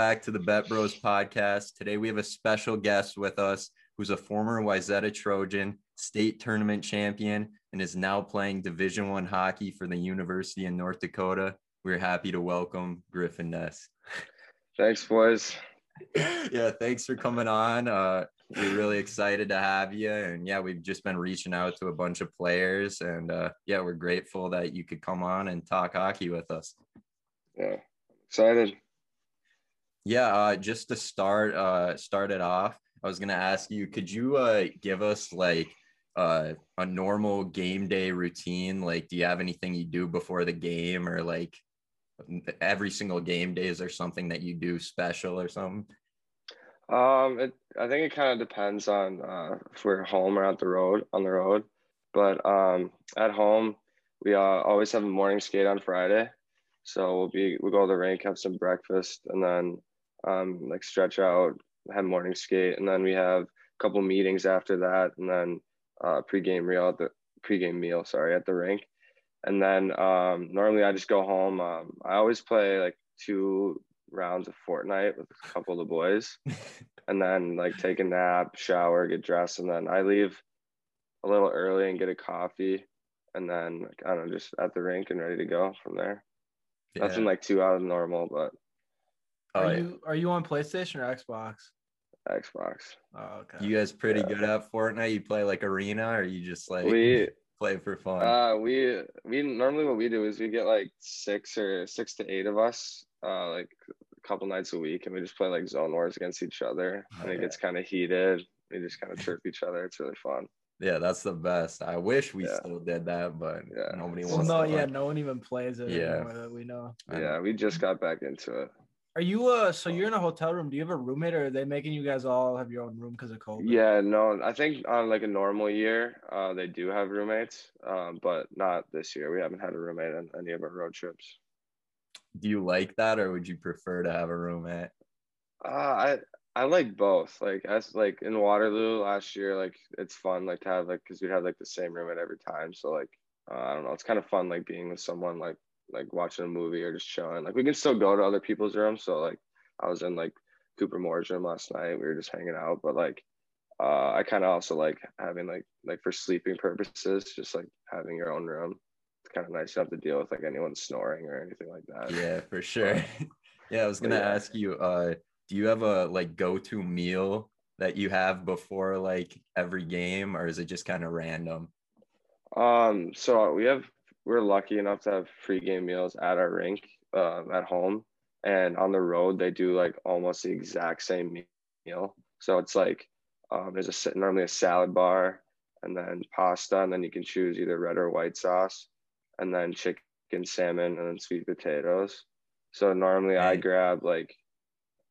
back to the Bet Bros podcast. Today we have a special guest with us who's a former Wayzata Trojan, state tournament champion, and is now playing Division One hockey for the University in North Dakota. We're happy to welcome Griffin Ness. Thanks, boys. yeah, thanks for coming on. Uh, we're really excited to have you. And yeah, we've just been reaching out to a bunch of players. And uh, yeah, we're grateful that you could come on and talk hockey with us. Yeah, excited. Yeah, uh, just to start uh, start it off, I was gonna ask you, could you uh, give us like uh, a normal game day routine? Like, do you have anything you do before the game, or like every single game day? Is there something that you do special or something? Um, it, I think it kind of depends on uh, if we're home or at the road on the road. But um, at home, we uh, always have a morning skate on Friday. So we'll be we'll go to the rink, have some breakfast, and then um, like stretch out, have morning skate, and then we have a couple meetings after that, and then uh, pregame meal at the pregame meal, sorry, at the rink, and then um, normally I just go home. Um, I always play like two rounds of Fortnite with a couple of the boys, and then like take a nap, shower, get dressed, and then I leave a little early and get a coffee, and then like, I don't know, just at the rink and ready to go from there. Yeah. Nothing like too out of normal, but are oh, you are you on PlayStation or Xbox? Xbox. Oh, okay. You guys pretty yeah. good at Fortnite? You play like arena or you just like we play for fun? Uh we we normally what we do is we get like six or six to eight of us, uh like a couple nights a week and we just play like zone wars against each other and it gets kind of heated. We just kind of chirp each other. It's really fun. Yeah, that's the best. I wish we yeah. still did that, but yeah. nobody wants. Well, no, yeah, no one even plays it yeah. anymore that we know. Yeah, we just got back into it. Are you uh so you're in a hotel room? Do you have a roommate or are they making you guys all have your own room because of COVID? Yeah, no, I think on like a normal year, uh they do have roommates, um, but not this year. We haven't had a roommate on any of our road trips. Do you like that or would you prefer to have a roommate? Uh I I like both. Like as like in Waterloo last year, like it's fun like to have like because we'd have like the same roommate every time. So like uh, I don't know, it's kind of fun like being with someone like like watching a movie or just chilling. Like we can still go to other people's rooms. So like I was in like Cooper Moore's room last night. We were just hanging out, but like uh, I kind of also like having like like for sleeping purposes, just like having your own room. It's kind of nice to have to deal with like anyone snoring or anything like that. Yeah, for sure. yeah, I was gonna yeah. ask you. Uh, do you have a like go-to meal that you have before like every game, or is it just kind of random? Um, so we have we're lucky enough to have free game meals at our rink uh, at home. And on the road they do like almost the exact same meal. So it's like um, there's a normally a salad bar and then pasta and then you can choose either red or white sauce and then chicken salmon and then sweet potatoes. So normally i grab like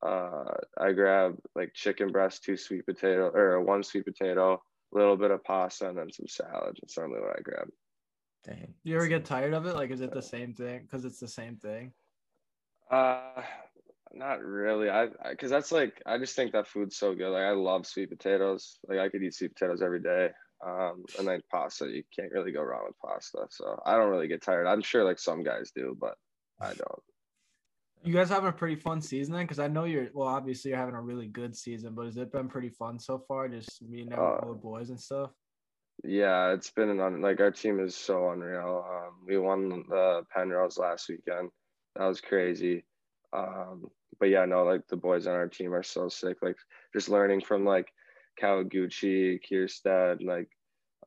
uh, i grab like chicken breast two sweet potato or one sweet potato a little bit of pasta and then some salad. That's normally what i grab Dang. Do you ever get tired of it? Like, is it the same thing? Because it's the same thing. Uh, not really. I because that's like I just think that food's so good. Like I love sweet potatoes. Like I could eat sweet potatoes every day. Um, and then pasta, you can't really go wrong with pasta. So I don't really get tired. I'm sure like some guys do, but I don't. You guys having a pretty fun season then? Because I know you're well, obviously you're having a really good season, but has it been pretty fun so far? Just meeting out uh, with all the boys and stuff. Yeah, it's been an un- like our team is so unreal. Um, we won the Penrose last weekend. That was crazy. Um, but yeah, no, like the boys on our team are so sick. Like just learning from like Kawaguchi, Kiersted, like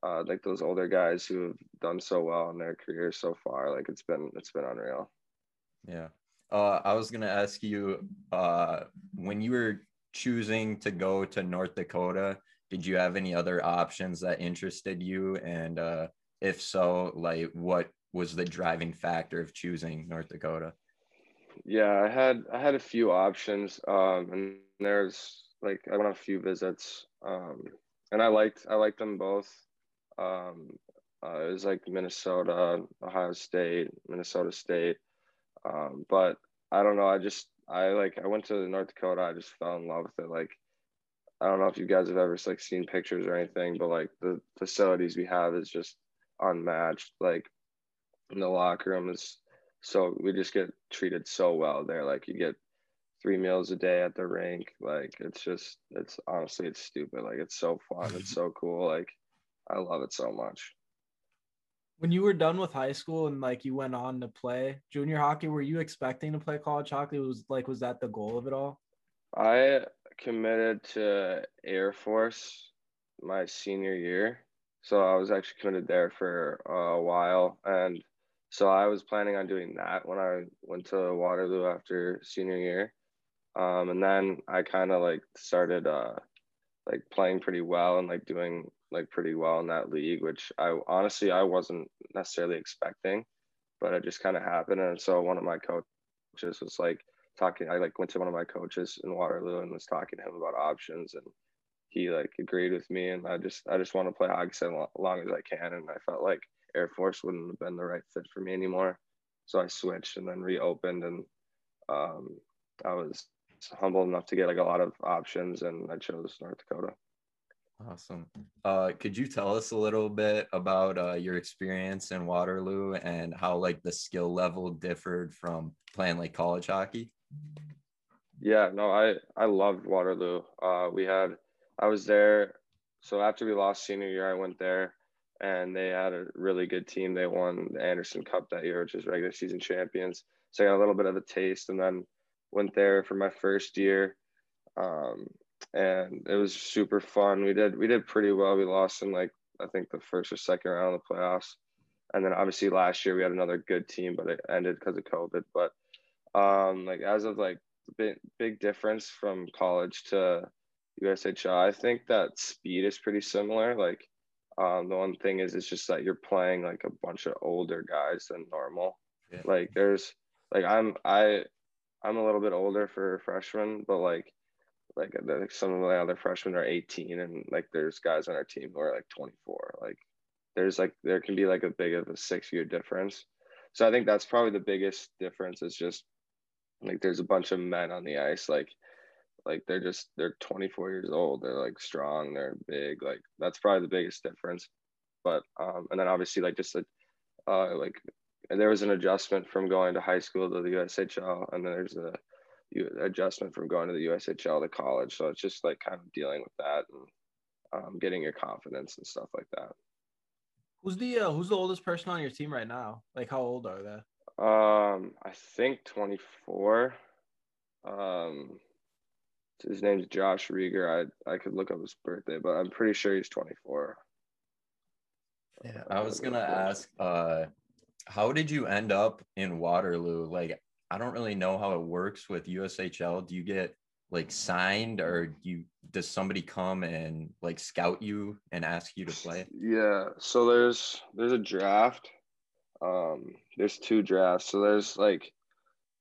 uh, like those older guys who have done so well in their careers so far. Like it's been it's been unreal. Yeah. Uh, I was gonna ask you uh, when you were choosing to go to North Dakota did you have any other options that interested you? And uh, if so like what was the driving factor of choosing north dakota? Yeah i had i had a few options um, and there's like i went on a few visits um, and i liked i liked them both. Um, uh, it was like minnesota ohio state minnesota state um, but i don't know i just i like i went to north dakota i just fell in love with it like I don't know if you guys have ever like seen pictures or anything, but like the facilities we have is just unmatched. Like in the locker room is so we just get treated so well there. Like you get three meals a day at the rink. Like it's just it's honestly it's stupid. Like it's so fun. it's so cool. Like I love it so much. When you were done with high school and like you went on to play junior hockey, were you expecting to play college hockey? Was like was that the goal of it all? I committed to Air Force my senior year. So I was actually committed there for a while and so I was planning on doing that when I went to Waterloo after senior year. Um, and then I kind of like started uh, like playing pretty well and like doing like pretty well in that league, which I honestly I wasn't necessarily expecting, but it just kind of happened. And so one of my coaches was like talking. I like went to one of my coaches in Waterloo and was talking to him about options, and he like agreed with me. And I just I just want to play hockey as long as I can, and I felt like Air Force wouldn't have been the right fit for me anymore. So I switched and then reopened, and um, I was humble enough to get like a lot of options, and I chose North Dakota. Awesome. Uh, could you tell us a little bit about uh, your experience in Waterloo and how like the skill level differed from playing like college hockey? Yeah, no, I I loved Waterloo. Uh, we had I was there. So after we lost senior year, I went there, and they had a really good team. They won the Anderson Cup that year, which is regular season champions. So I got a little bit of a taste, and then went there for my first year, um, and it was super fun. We did we did pretty well. We lost in like I think the first or second round of the playoffs, and then obviously last year we had another good team, but it ended because of COVID. But um, like as of like big big difference from college to USHL, I think that speed is pretty similar. Like um, the one thing is it's just that you're playing like a bunch of older guys than normal. Yeah. Like there's like I'm I I'm a little bit older for a freshman, but like like, like some of the other freshmen are 18 and like there's guys on our team who are like 24. Like there's like there can be like a big of a six year difference. So I think that's probably the biggest difference is just like there's a bunch of men on the ice like like they're just they're 24 years old they're like strong they're big like that's probably the biggest difference. But um and then obviously like just like uh like there was an adjustment from going to high school to the USHL and then there's a adjustment from going to the USHL to college. So it's just like kind of dealing with that and um, getting your confidence and stuff like that. Who's the uh, who's the oldest person on your team right now? Like how old are they um I think 24 um his name's Josh Rieger. I I could look up his birthday, but I'm pretty sure he's 24. Yeah, I was gonna ask, uh, how did you end up in Waterloo? Like, I don't really know how it works with USHL. Do you get like signed, or do you does somebody come and like scout you and ask you to play? Yeah, so there's there's a draft. Um, there's two drafts. So there's like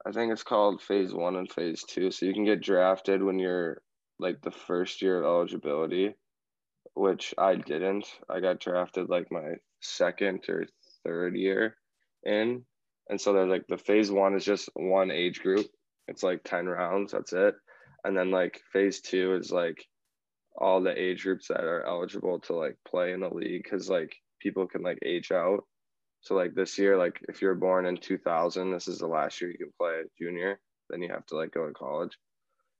I think it's called phase one and phase two. So you can get drafted when you're like the first year of eligibility, which I didn't. I got drafted like my second or third year in. And so there's like the phase one is just one age group. It's like 10 rounds, that's it. And then like phase two is like all the age groups that are eligible to like play in the league because like people can like age out so like this year, like if you're born in 2000, this is the last year you can play junior. Then you have to like go to college.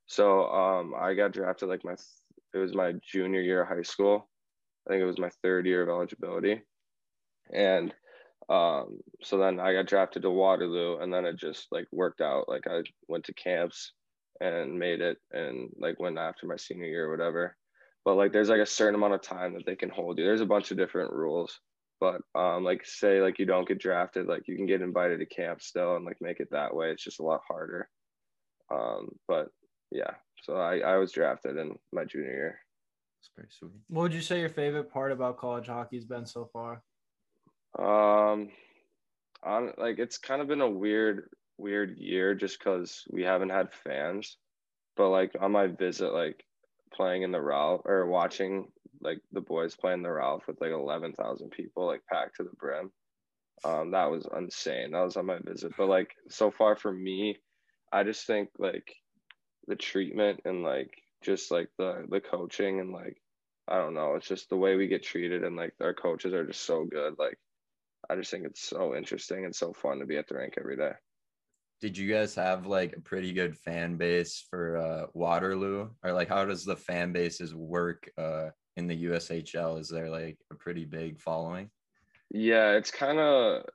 So um, I got drafted like my it was my junior year of high school. I think it was my third year of eligibility, and um, so then I got drafted to Waterloo, and then it just like worked out. Like I went to camps and made it, and like went after my senior year or whatever. But like there's like a certain amount of time that they can hold you. There's a bunch of different rules but um, like say like you don't get drafted, like you can get invited to camp still and like make it that way. It's just a lot harder. Um, but yeah, so I, I was drafted in my junior year. That's pretty sweet. What would you say your favorite part about college hockey has been so far? Um, on like it's kind of been a weird weird year just because we haven't had fans, but like on my visit, like playing in the Ralph or watching like the boys playing the Ralph with like 11,000 people like packed to the brim. Um, that was insane. That was on my visit. But like so far for me, I just think like the treatment and like just like the the coaching and like I don't know, it's just the way we get treated and like our coaches are just so good. Like I just think it's so interesting and so fun to be at the rink every day. Did you guys have like a pretty good fan base for uh, Waterloo, or like how does the fan bases work uh, in the USHL? Is there like a pretty big following? Yeah, it's kind of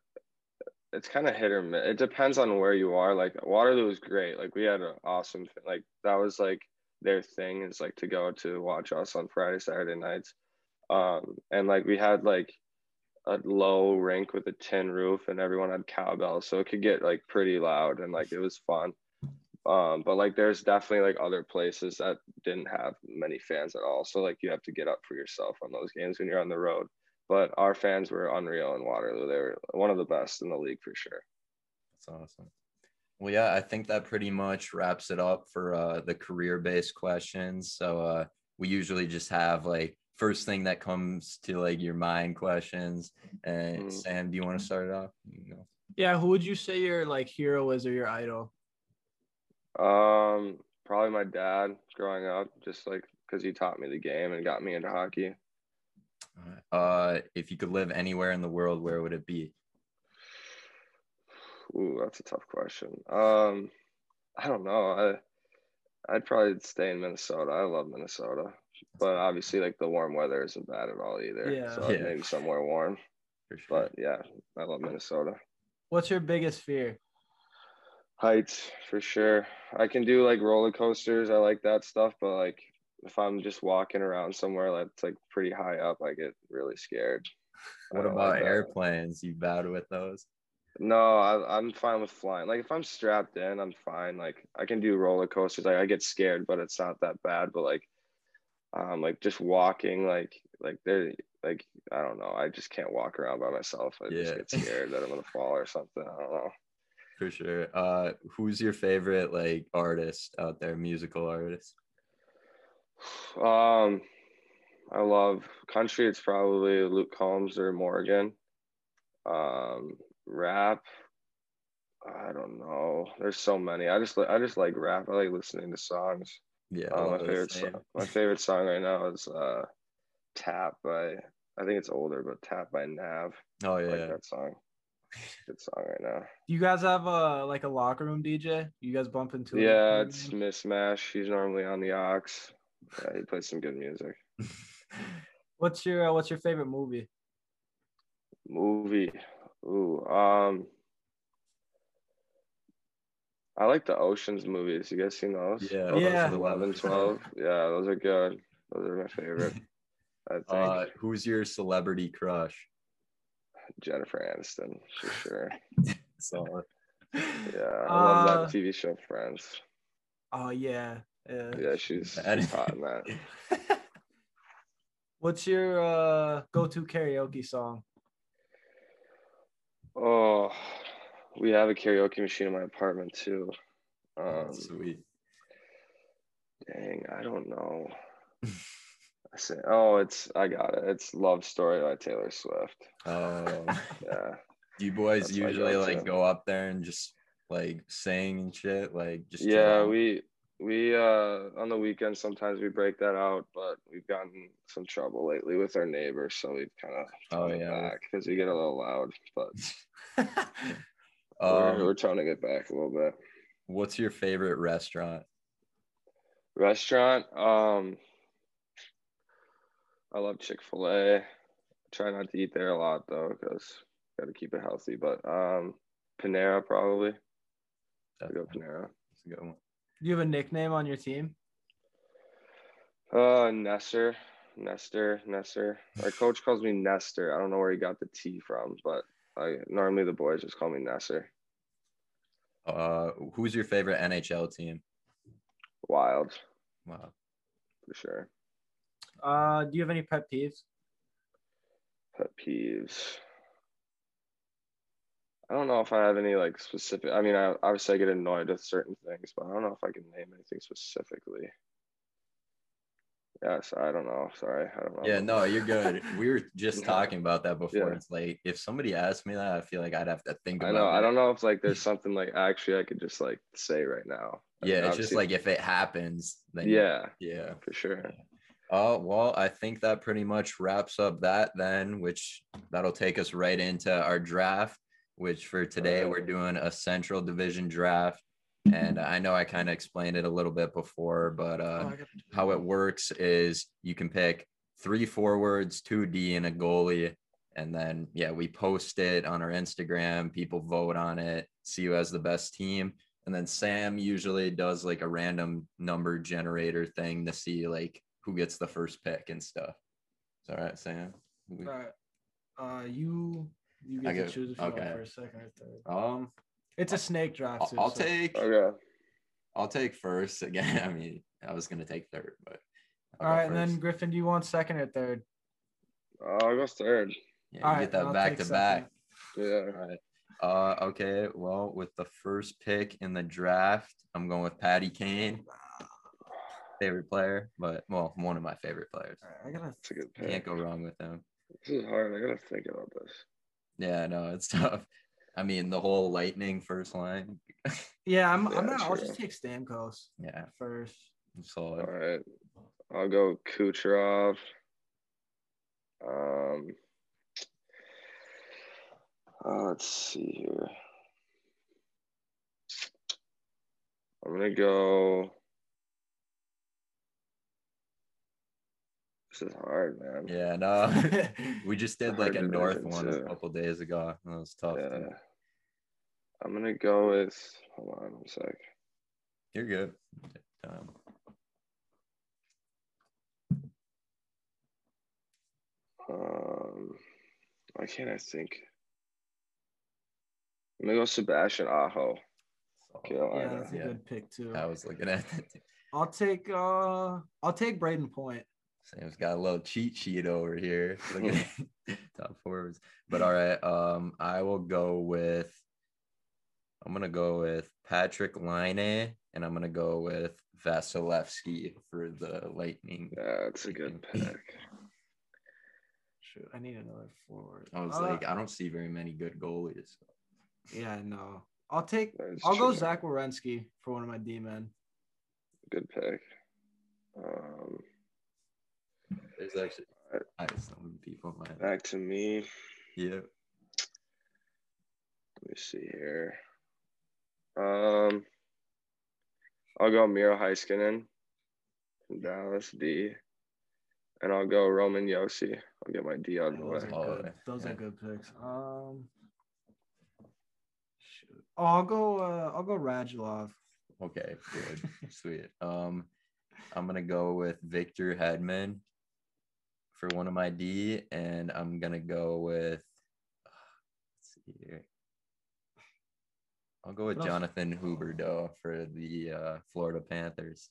it's kind of hit or miss. It depends on where you are. Like Waterloo was great. Like we had an awesome like that was like their thing is like to go to watch us on Friday, Saturday nights. Um, and like we had like a low rink with a tin roof and everyone had cowbells. So it could get like pretty loud and like it was fun. Um, but like there's definitely like other places that didn't have many fans at all. So like you have to get up for yourself on those games when you're on the road. But our fans were unreal in Waterloo. They were one of the best in the league for sure. That's awesome. Well, yeah, I think that pretty much wraps it up for uh, the career based questions. So uh, we usually just have like first thing that comes to like your mind questions. And mm. Sam, do you want to start it off? No. Yeah, who would you say your like hero is or your idol? Um, probably my dad growing up, just like because he taught me the game and got me into hockey. Uh, if you could live anywhere in the world, where would it be? Ooh, that's a tough question. Um, I don't know. I I'd probably stay in Minnesota. I love Minnesota but obviously like the warm weather isn't bad at all either. Yeah. So yeah. maybe somewhere warm. Sure. But yeah, I love Minnesota. What's your biggest fear? Heights for sure. I can do like roller coasters. I like that stuff, but like if I'm just walking around somewhere that's like pretty high up, I get really scared. What about like airplanes? You bad with those? No, I, am fine with flying. Like if I'm strapped in, I'm fine. Like I can do roller coasters. Like I get scared, but it's not that bad. But like um, like just walking, like like they like I don't know. I just can't walk around by myself. I yeah. just get scared that I'm gonna fall or something. I don't know. For sure. Uh, who's your favorite like artist out there, musical artist? Um, I love country. It's probably Luke Combs or Morgan. Um, rap. I don't know. There's so many. I just I just like rap. I like listening to songs. Yeah, uh, my favorite song, my favorite song right now is uh, "Tap" by I think it's older, but "Tap" by Nav. Oh yeah, like that song. Good song right now. Do you guys have a like a locker room DJ? You guys bump into? Yeah, it's Miss Mash. He's normally on the aux. Yeah, he plays some good music. what's your uh, What's your favorite movie? Movie. Ooh, um, I like the Oceans movies. You guys seen those? Yeah. Yeah. 11, 12. yeah, those are good. Those are my favorite. I think. Uh, who's your celebrity crush? Jennifer Aniston, for sure. Solid. Yeah, I love uh, that TV show, Friends. Oh yeah. Yeah, yeah she's, she's hot in that. What's your uh, go-to karaoke song? Oh, we have a karaoke machine in my apartment too. Um, Sweet. Dang, I don't know. I say, oh, it's I got it. It's "Love Story" by Taylor Swift. Oh, yeah. Do you boys That's usually like go up there and just like sing and shit? Like just yeah, we we uh on the weekends sometimes we break that out, but we've gotten some trouble lately with our neighbors, so we've kind of oh yeah because we get a little loud, but. Um, we're, we're toning it back a little bit. What's your favorite restaurant? Restaurant. Um, I love Chick Fil A. Try not to eat there a lot though, because got to keep it healthy. But um, Panera probably. I go Panera. That's a good one. Do you have a nickname on your team? Uh, Nestor, Nestor, Nestor. Our coach calls me Nestor. I don't know where he got the T from, but I normally the boys just call me Nasser. Uh, who's your favorite NHL team? Wild. Wow. For sure. Uh, do you have any pet peeves? Pet peeves. I don't know if I have any like specific. I mean, I obviously I get annoyed with certain things, but I don't know if I can name anything specifically. Yes, I don't know. Sorry, I don't know. Yeah, no, you're good. We were just talking about that before. Yeah. It's like if somebody asked me that, I feel like I'd have to think. About it. I know. It. I don't know if like there's something like actually I could just like say right now. I yeah, mean, it's just like if it happens, then yeah, yeah, for sure. Oh uh, well, I think that pretty much wraps up that then, which that'll take us right into our draft. which for today we're doing a Central Division draft. And I know I kind of explained it a little bit before, but uh, Oh, how it works is you can pick three forwards, two D, and a goalie. And then, yeah, we post it on our Instagram. People vote on it, see who has the best team. And then Sam usually does like a random number generator thing to see like who gets the first pick and stuff. Is that right, Sam? We- All right. Uh, you you get to choose if you okay. want first, second, or third. Um, It's a snake draft. I'll, Too, I'll so- take Okay. I'll take first again. I mean, I was gonna take third, but I'll All go and then. Griffin, do you want second or third? Uh, I'll go third. yeah, all you right, get that I'll back to second. back. Yeah. All right. Uh, okay. Well, with the first pick in the draft, I'm going with Patty Kane, favorite player, but well, one of my favorite players. All right, I gotta. It's a good pick. Can't go wrong with him. This is hard. I gotta think about this. Yeah, no, it's tough. I mean, the whole Lightning first line. Yeah, I'm. Yeah, I'm not. I'll just take Stamkos Yeah, first. solid. All right. I'll go Kucherov. Um. uh, let's see here. I'm gonna go. This is hard, man. Yeah, no, we just did like a North division, one a couple days ago. That was tough. Yeah. too. I'm gonna go with. Hold on a sec. You're good. Um, Um, why can't I think? I'm gonna go Sebastian Aho. solid. Carolina. Yeah, that's a Yeah. good pick too. I was looking at that. I'll take. Uh, I'll take Brayden Point. Sam's got a little cheat sheet over here. Look at top forwards. But all right, um, I will go with. I'm gonna go with Patrik Laine, and I'm gonna go with Vasilevskiy for the Lightning. That's a good pick. Shoot, I need another forward. I was Uh, like, I don't see very many good goalies. yeah, no. I'll take. That's I'll go true. Zach Werenski for one of my D men. Good pick. Um, There's actually I some people might. back to me. Yeah. Let me see here. Um, I'll go Miro Heiskanen from Dallas D, and I'll go Roman Josi. I'll get my D out of the way. Those are Oh, good. Those Yeah. are good picks. Um. Shoot. Oh, I'll go. Uh, I'll go Radulov. Okay, good. Sweet. Um, I'm gonna go with Victor Hedman for one of my D, and I'm gonna go with let's see here. I'll go with What else? Jonathan Huberdeau for the uh, Florida Panthers.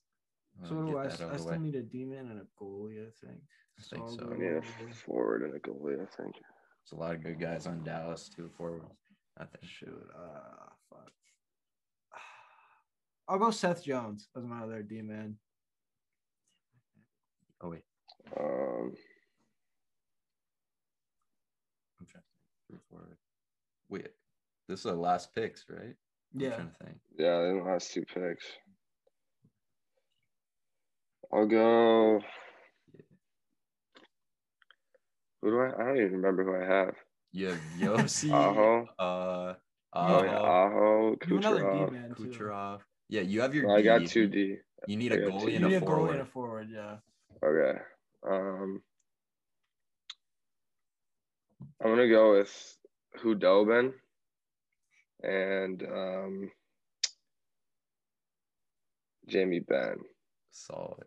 I'll So get do I, I still way. need a D man and a goalie. I think. I think I'll so. I need a forward and a goalie. I think. There's a lot of good guys on Dallas too forwards. I think. Shoot. Uh, fuck. I'll go Seth Jones as my other D man. Oh wait, Um, I'm trying to think. Three forward. Wait, this is our last picks, right? I'm Yeah. trying to think. yeah, the last two picks. I'll go. Who do I? I don't even remember who I have. You have Josi, Aho. uh, Oh yeah, Aho, Aho, You have another D Kucherov. man too. Kucherov. Yeah, you have your. Well, I got two D. You need I a got goalie two. You and need a a goalie and a forward. Yeah. Okay. Um, I'm gonna go with Khudobin and um, Jamie Benn. Solid.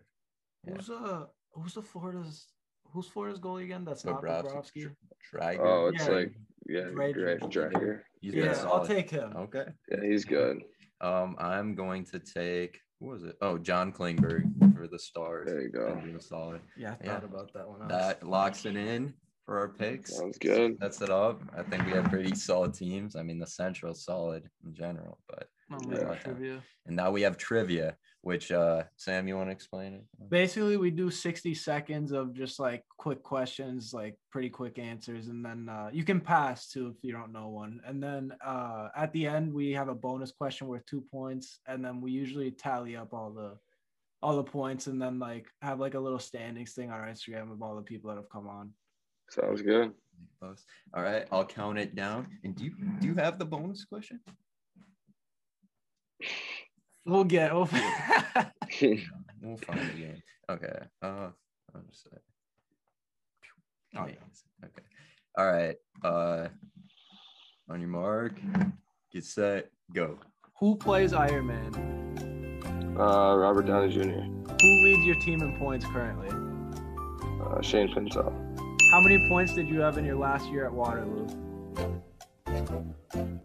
Yeah. Who's uh Who's the Florida's Who's Florida's goalie again? That's not Bobrovsky. Bobrovsky. Oh, it's Yeah. like yeah, Driedger. Greg Driedger. Yeah, solid. I'll take him. Okay. Yeah, he's good. Um, I'm going to take. what was it? Oh, John Klingberg for the Stars. There you go. Solid. Yeah, I Yeah. thought about that one. That locks it in for our picks. Sounds good. That's it up. I think we have pretty solid teams. I mean, the Central is solid in general, but Yeah. Yeah. trivia. and now we have trivia, which uh Sam, you want to explain it? Basically, we do 60 seconds of just like quick questions, like pretty quick answers, and then uh, you can pass too if you don't know one. And then uh, at the end, we have a bonus question worth two points, and then we usually tally up all the all the points, and then like have like a little standings thing on our Instagram of all the people that have come on. Sounds good. Close. All right, I'll count it down. And do you do you have the bonus question? We'll get. We'll, We'll find the game. Okay. Uh, I'll just say. Oh, yeah. Okay. All right. Uh, on your mark, get set, go. Who plays Iron Man? Uh, Robert Downey Jr. Who leads your team in points currently? Uh, Shane Pinto. How many points did you have in your last year at Waterloo?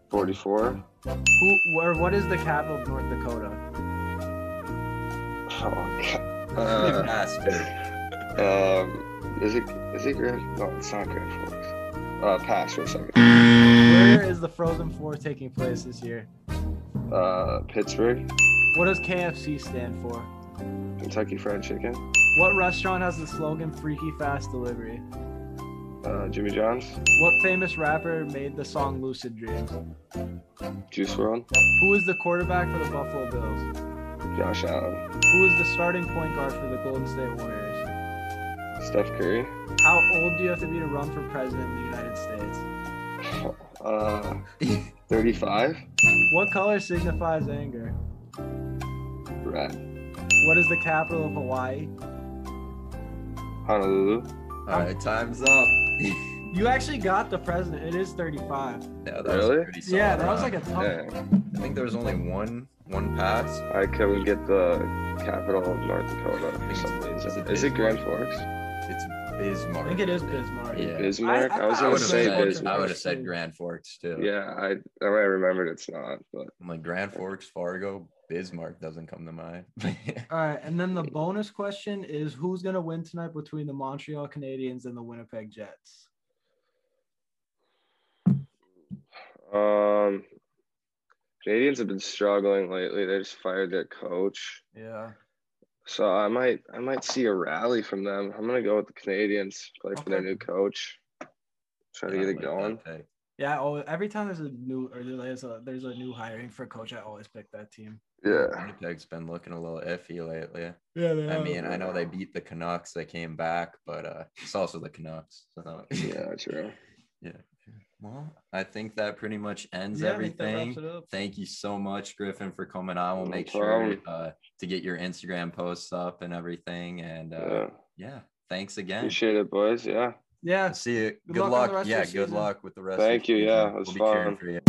44. Who or what is the capital of North Dakota? Oh, God. Good Uh, bastard. um, is it is it Grand? No, it's not Grand Forks. Uh, pass for a second. Where is the Frozen Four taking place this year? Uh, Pittsburgh, What does KFC stand for? Kentucky Fried Chicken. What restaurant has the slogan "Freaky Fast Delivery"? Uh, Jimmy John's, What famous rapper made the song "Lucid Dreams"? Juice WRLD, Who is the quarterback for the Buffalo Bills? Josh Allen, Who is the starting point guard for the Golden State Warriors? Steph Curry. How old do you have to be to run for president in the United States? Uh, 35. What color signifies anger? Red. What is the capital of Hawaii? Honolulu. All right, time's up. You actually got the president. It is 35. yeah, that Really? was pretty solid Yeah, that was round. like a tough. Dang. I think there was only one one pass. I couldn't get the capital of North Dakota for some Is reason. it Is it Grand Forks? It's Bismarck. I think it is Bismarck. Yeah. Bismarck? I, I- was gonna would've say said, Bismarck. I would have said Grand Forks too. Yeah, I I remembered it's not, but I'm like Grand Forks, Fargo, Bismarck doesn't come to mind. All right, and then the bonus question is who's gonna win tonight between the Montreal Canadiens and the Winnipeg Jets? um, Canadiens have been struggling lately. They just fired their coach, Yeah. so I might I might see a rally from them. I'm gonna go with the Canadiens. Play for their new coach. Try to Yeah, I get it like going. Pick. Yeah. Oh, every time there's a new or there's a there's a new hiring for a coach, I always pick that team. Yeah. Winnipeg's been looking a little iffy lately. Yeah. They I mean, I know they beat the Canucks. They came back, but uh, it's also the Canucks. So Yeah, true. yeah. Well, I think that pretty much ends Yeah, I think that wraps everything. Thank you so much, Griffin, for coming on. We'll No make sure uh, to get your Instagram posts up and everything. And uh, Yeah. yeah, thanks again. Appreciate it, boys. Yeah. Yeah. See you. Good Good, luck luck. Yeah, good season. luck with the rest. Thank of the you. Yeah, it was we'll be cheering fun. for you.